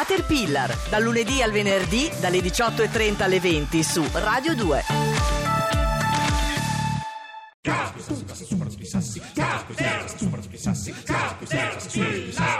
Caterpillar, dal lunedì al venerdì dalle 18.30 alle 20 su Radio 2. I've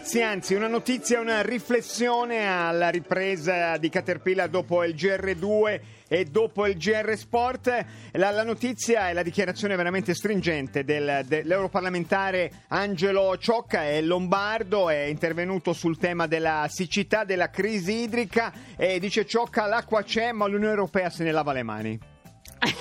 notizie, anzi una notizia una riflessione alla ripresa di Caterpillar dopo il GR2 e dopo il GR Sport. La, la notizia è la dichiarazione veramente stringente del- dell'europarlamentare Angelo Ciocca, è lombardo, è intervenuto sul tema della siccità, della crisi idrica e dice Ciocca l'acqua c'è ma l'Unione Europea se ne lava le mani.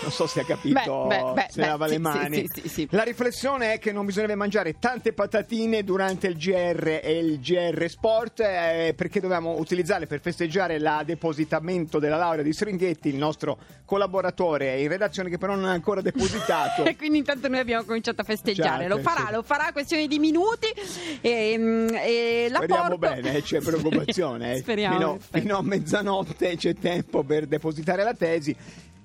Non so se ha capito, Beh, beh, beh, se lava le mani. sì, sì, sì, sì. La riflessione è che non bisognerebbe mangiare tante patatine durante il GR e il GR Sport eh, perché dobbiamo utilizzarle per festeggiare la depositamento della laurea di Stringhetti, il nostro collaboratore in redazione che però non ha ancora depositato. E quindi intanto noi abbiamo cominciato a festeggiare. Certo, lo farà, lo farà, questione di minuti. E, mm, e la Speriamo porto- bene, c'è preoccupazione. eh. Speriamo. Fino, fino a mezzanotte c'è tempo per depositare la tesi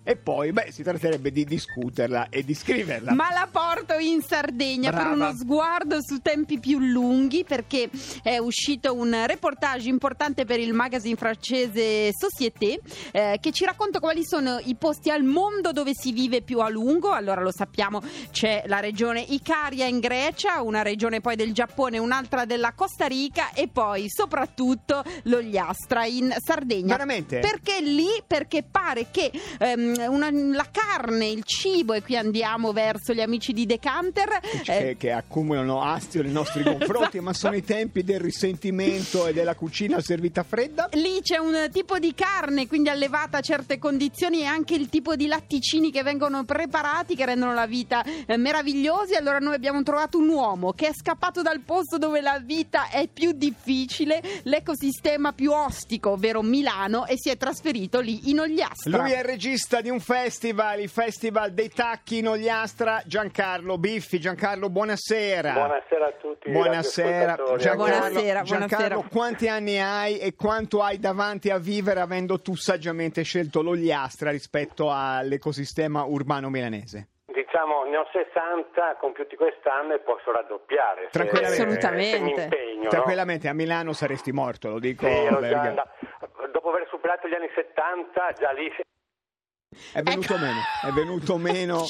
e poi, beh, si tratterebbe di discuterla e di scriverla. Ma la porto in Sardegna per Brava. uno sguardo su tempi più lunghi perché è uscito un reportage importante per il magazine francese Société eh, che ci racconta quali sono i posti al mondo dove si vive più a lungo. Allora lo sappiamo, c'è la regione Icaria in Grecia, una regione poi del Giappone, un'altra della Costa Rica e poi soprattutto l'Ogliastra in Sardegna. Veramente? Perché lì? Perché pare che ehm, una- la carne, il cibo, e qui andiamo verso gli amici di Decanter. eh, che, che accumulano astio nei nostri confronti, ma sono i tempi del risentimento e della cucina servita fredda. Lì c'è un tipo di carne, quindi allevata a certe condizioni, e anche il tipo di latticini che vengono preparati, che rendono la vita eh, meravigliosi. Allora, noi abbiamo trovato un uomo che è scappato dal posto dove la vita è più difficile, l'ecosistema più ostico, ovvero Milano, e si è trasferito lì in Ogliastra. Lui è il regista di un festival, il Festival dei Tacchi in Ogliastra, Giancarlo Biffi. Giancarlo, buonasera. Buonasera a tutti. Buonasera. Giancarlo, Buonasera, Giancarlo, buonasera. quanti anni hai e quanto hai davanti a vivere avendo tu saggiamente scelto l'Ogliastra rispetto all'ecosistema urbano milanese? Diciamo, ne ho 60 compiuti quest'anno e posso raddoppiare. se- Tranquillamente. Assolutamente. Se impegno. no? Tranquillamente a Milano saresti morto, lo dico. Sì, Dopo aver superato gli anni 70, già lì È venuto Ecco. meno, è venuto meno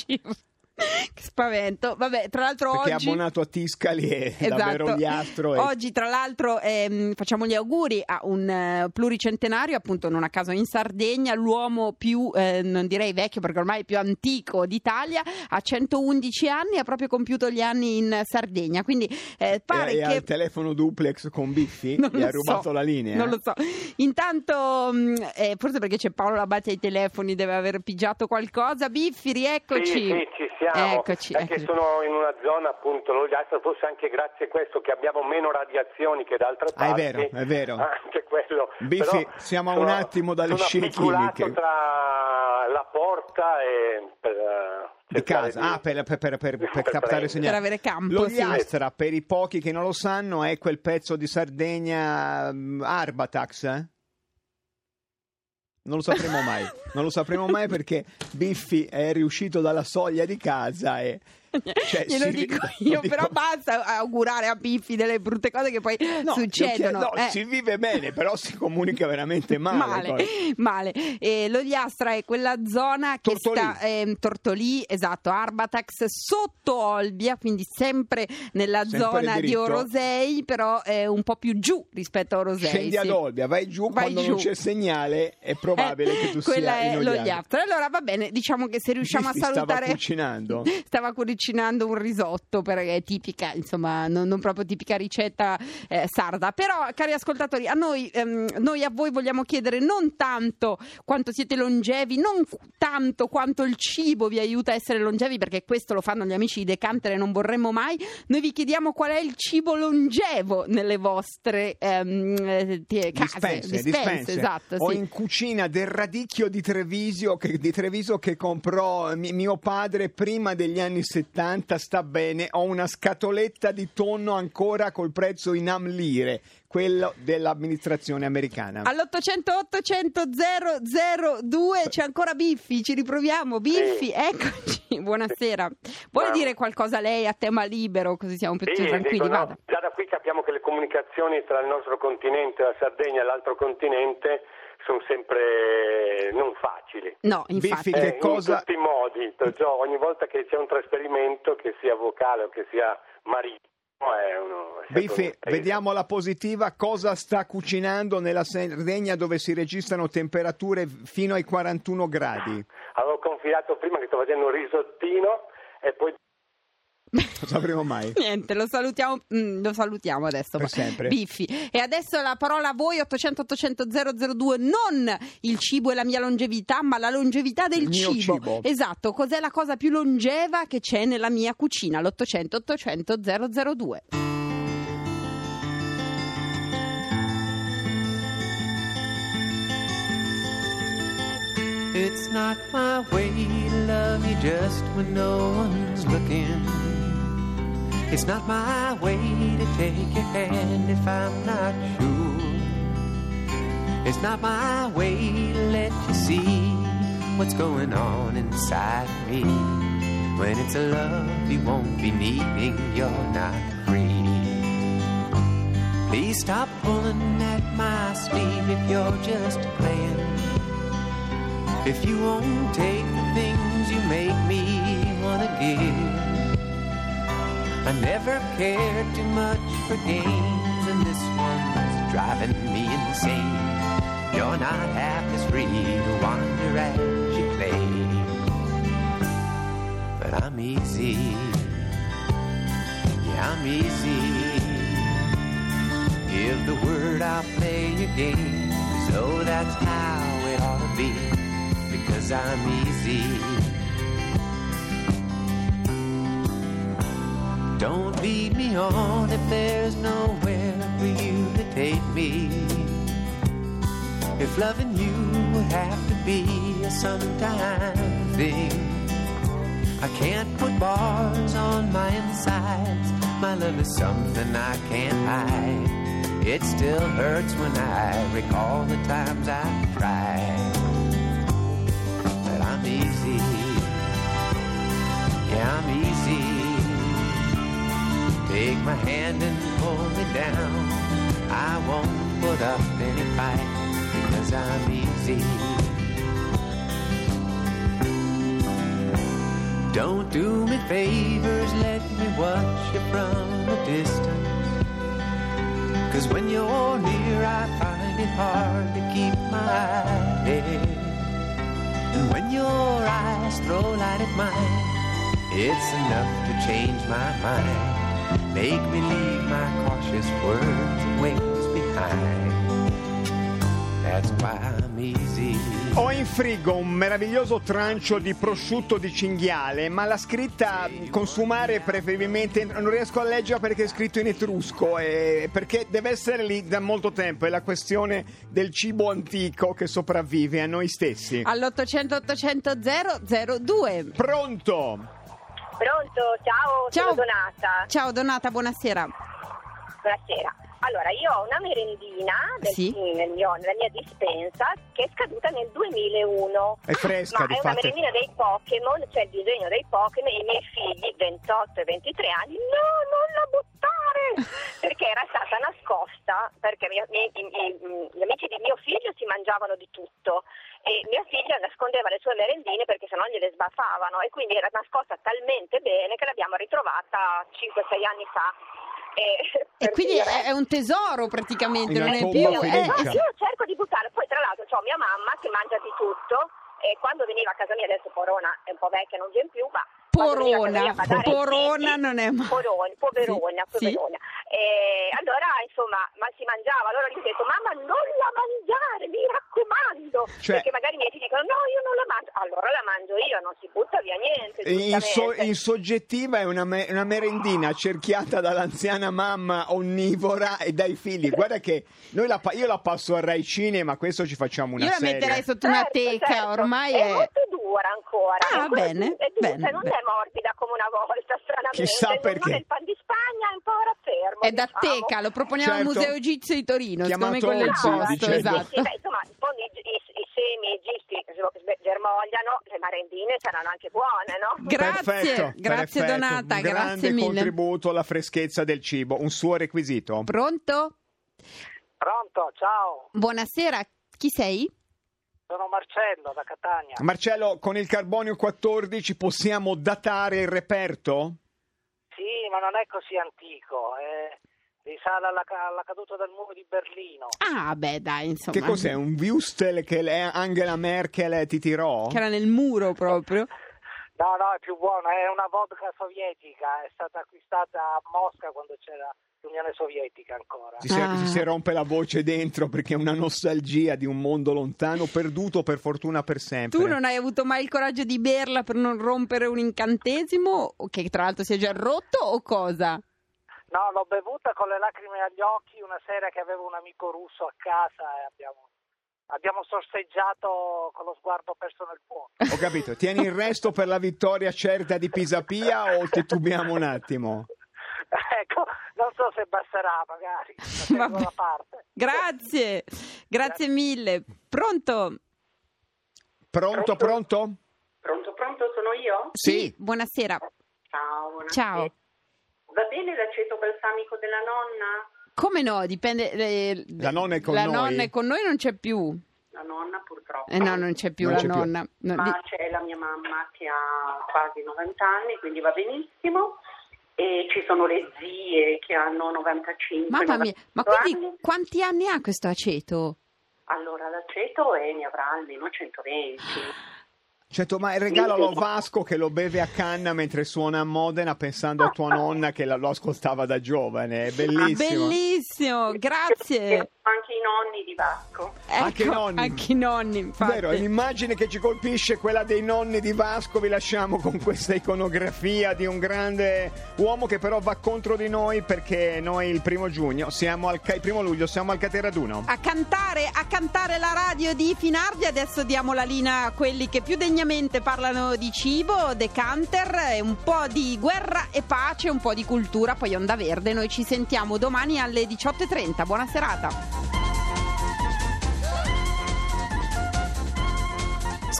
Che spavento. Vabbè, tra l'altro perché è oggi... abbonato a Tiscali e Esatto. davvero ghiastro. E... Oggi, tra l'altro, ehm, facciamo gli auguri a un eh, pluricentenario, appunto, non a caso in Sardegna, l'uomo più, eh, non direi vecchio perché ormai è più antico d'Italia, ha 111 anni, ha proprio compiuto gli anni in Sardegna. Quindi eh, pare e, e che. ha il telefono duplex con Biffi? Non Gli ha rubato so, la linea? Non lo so. Intanto, mh, eh, forse perché c'è Paolo Labate ai telefoni, deve aver pigiato qualcosa. Biffi, rieccoci. Sì, sì, ci siamo. Eccoci, È che eccoci. sono in una zona appunto, lo ghiaccio, forse anche grazie a questo che abbiamo meno radiazioni che da altre Ah, è parti. vero, è vero. Anche quello. Biffi, Però siamo a sono- un attimo dalle sono appicciolato chimiche. tra la porta e per, eh, Di casa, ah, per, per- per- per- captare segnali. Per avere campo, Lo sì. Per i pochi che non lo sanno, è quel pezzo di Sardegna mm, Arbatax. eh? Non lo sapremo mai, non lo sapremo mai perché Biffi è riuscito dalla soglia di casa e Cioè, Glielo dico io, dico- però basta augurare a Biffi delle brutte cose che poi No, succedono. no, eh. si vive bene, però si comunica veramente male. Male, male. E l'Ogliastra è quella zona che Tortolì. sta ehm, Tortolì, esatto, Arbatax sotto Olbia, quindi sempre nella Sempre zona di dritto. Orosei, però è un po' più giù rispetto a Orosei. Scendi ad sì. Olbia, vai giù Vai quando giù. non c'è segnale, è probabile Eh, che tu quella sia è in Ogliastra. l'Ogliastra. Allora va bene, diciamo che se riusciamo Biffi a salutare stava cucinando. stava cucinando un risotto perché è tipica, insomma, non, non proprio tipica ricetta eh, sarda. Però, cari ascoltatori, a noi, ehm, noi a voi vogliamo chiedere non tanto quanto siete longevi, non tanto quanto il cibo vi aiuta a essere longevi, perché questo lo fanno gli amici di Decantere, non vorremmo mai. Noi vi chiediamo qual è il cibo longevo nelle vostre ehm, eh, case, dispense, dispense. esatto. Ho sì. in cucina del radicchio di Treviso che, di Treviso che comprò mi- mio padre prima degli anni 70, sta bene. Ho una scatoletta di tonno ancora col prezzo in am lire, quello dell'amministrazione americana. All'800 800 002 c'è ancora Biffi, ci riproviamo. Biffi, eccoci, buonasera. Vuole dire qualcosa lei a tema libero, così siamo più Sì, tranquilli? dico, no, Vada. già da qui capiamo che le comunicazioni tra il nostro continente, la Sardegna e l'altro continente sono sempre non facili. No, infatti. Biffi, che Eh, cosa- In tutti i modi, perciò ogni volta che c'è un trasferimento, che sia vocale o che sia marino, è uno... è sempre Biffi, vediamo la positiva. Cosa sta cucinando nella Sardegna dove si registrano temperature fino ai 41 gradi? Avevo confidato prima che sto facendo un risottino e poi Non sapremo mai. Niente, lo salutiamo, mm, lo salutiamo adesso. Per sempre. Biffi. E adesso la parola a voi, 800 800 002, non il cibo e la mia longevità, ma la longevità del mio cibo. Esatto, cos'è la cosa più longeva che c'è nella mia cucina? L'800 800 002. It's not my way to love you just when no one's looking. It's not my way to take your hand if I'm not sure. It's not my way to let you see what's going on inside me. When it's a love you won't be needing, you're not free. Please stop pulling at my sleeve if you're just playing. If you won't take the things you make me wanna give. I never cared too much for games, and this one's driving me insane. You're not half as free to wander as you play. But I'm easy. Yeah, I'm easy. Give the word, I'll play your game. So that's how it ought to be. Because I'm easy. Don't lead me on if there's nowhere for you to take me. If loving you would have to be a sometime thing, I can't put bars on my insides. My love is something I can't hide. It still hurts when I recall the times I've tried. But I'm easy. Yeah, I'm easy. Take my hand and pull me down. I won't put up any fight because I'm easy. Don't do me favors, let me watch you from a distance. Cause when you're near, I find it hard to keep my head. And when your eyes throw light at mine, it's enough to change my mind. Make me leave my cautious words and ways behind. That's why I'm easy. Ho in frigo un meraviglioso trancio di prosciutto di cinghiale, ma la scritta consumare preferibilmente non riesco a leggere perché è scritto in etrusco e perché deve essere lì da molto tempo. È la questione del cibo antico che sopravvive a noi stessi. All'800 800 002. Pronto? Pronto, ciao, Ciao. Donata. Ciao Donata, buonasera. Buonasera. Allora, io ho una merendina del- Sì. nel mio- nella mia dispensa che è scaduta nel 2001. È fresca, Ma di è una fatto. merendina dei Pokémon, cioè il disegno dei Pokémon, e i miei figli, 28 e 23 anni, no, non la buttare! Perché era stata nascosta, perché mio- i- i- i- gli amici di mio figlio si mangiavano di tutto e mia figlia nascondeva le sue merendine perché sennò gliele sbaffavano e quindi era nascosta talmente bene che l'abbiamo ritrovata 5-6 anni fa. E, E quindi dire- è, è un tesoro praticamente, non è più... eh, eh, io cerco di buttarlo, poi tra l'altro ho mia mamma che mangia di tutto e quando veniva a casa mia, adesso Porona è un po' vecchia, non viene più, ma Porona, ai Porona non è ma- Porona, poverona, Sì, sì. poverona. E allora insomma, ma si mangiava, allora gli ho detto mamma non la mangiare, mi raccomando, Cioè- perché magari i miei figli dicono no io non la mangio, allora la mangio io, non si butta via niente. In, so- in soggettiva è una, me- una merendina cerchiata dall'anziana mamma onnivora e dai figli. Guarda che noi la pa- io la passo a Rai Cinema, questo ci facciamo una Io la serie. metterei sotto una Certo, teca, certo. ormai è è... dura ancora. Ah, ancora bene, è bene, cioè non bene. è morbida come una volta, stranamente. Chissà perché. Il pan di Spagna, è un po' ora fermo. È da diciamo. teca, lo proponiamo al Certo. Museo Egizio di Torino, secondo me Chiamato quello è il posto, dicendo. esatto. Sì, beh, insomma, semi, i gisti che germogliano, le merendine saranno anche buone, no? Grazie, Perfetto, grazie perfetto. Donata, Un grazie grande mille. contributo alla freschezza del cibo, un suo requisito. Pronto? Pronto, ciao, Buonasera, chi sei? Sono Marcello da Catania. Marcello, con il carbonio 14 possiamo datare il reperto? Sì, ma non è così antico, eh, risale alla, alla caduta del muro di Berlino. Ah, beh, dai, insomma. Che cos'è? Un Wustel che Angela Merkel ti tirò? Che era nel muro proprio. No, no, è più buono, è una vodka sovietica, è stata acquistata a Mosca quando c'era l'Unione Sovietica ancora. Ci si, Ah. ci si rompe la voce dentro perché è una nostalgia di un mondo lontano, perduto per fortuna per sempre. Tu non hai avuto mai il coraggio di berla per non rompere un incantesimo, che tra l'altro si è già rotto o cosa? No, l'ho bevuta con le lacrime agli occhi una sera che avevo un amico russo a casa e abbiamo, abbiamo sorseggiato con lo sguardo perso nel fuoco. Ho capito, tieni il resto per la vittoria certa di Pisapia o titubiamo un attimo? ecco, non so se basterà magari, la Vabbè. seconda parte. Grazie, grazie mille. Pronto? Pronto, pronto? Pronto, pronto, sono io? Sì. Buonasera. Ciao, buonasera. Ciao. Va bene l'aceto balsamico della nonna? Come no? Dipende. eh, La nonna è con la noi? nonna è con noi, non c'è più. La nonna purtroppo. Eh no, non c'è più Non la c'è più. nonna. No, Ma di- c'è la mia mamma che ha quasi 90 anni, quindi va benissimo. E ci sono le zie che hanno 95 Mamma mia, ma 98 quindi anni. quanti anni ha questo aceto? Allora l'aceto è, ne avrà almeno 120. Certo, ma regalalo a Vasco che lo beve a canna mentre suona a Modena pensando a tua nonna che la- lo ascoltava da giovane. È bellissimo. Ah, bellissimo, grazie. Nonni di Vasco. Anche i Ecco, nonni. Anche i nonni, infatti. Vero, è l'immagine che ci colpisce quella dei nonni di Vasco. Vi lasciamo con questa iconografia di un grande uomo che però va contro di noi perché noi il primo giugno siamo al il primo luglio siamo al Cateraduno. A cantare, a cantare la radio di Finardi, adesso diamo la linea a quelli che più degnamente parlano di cibo, decanter, e un po' di guerra e pace, un po' di cultura, poi Onda Verde. Noi ci sentiamo domani alle 18.30. Buona serata.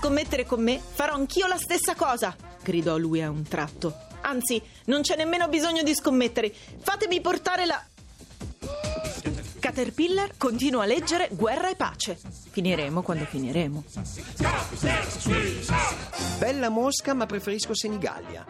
scommettere con me, farò anch'io la stessa cosa, gridò lui a un tratto. Anzi, non c'è nemmeno bisogno di scommettere. Fatemi portare la... Caterpillar continua a leggere Guerra e pace. Finiremo quando finiremo. Bella Mosca, ma preferisco Senigallia.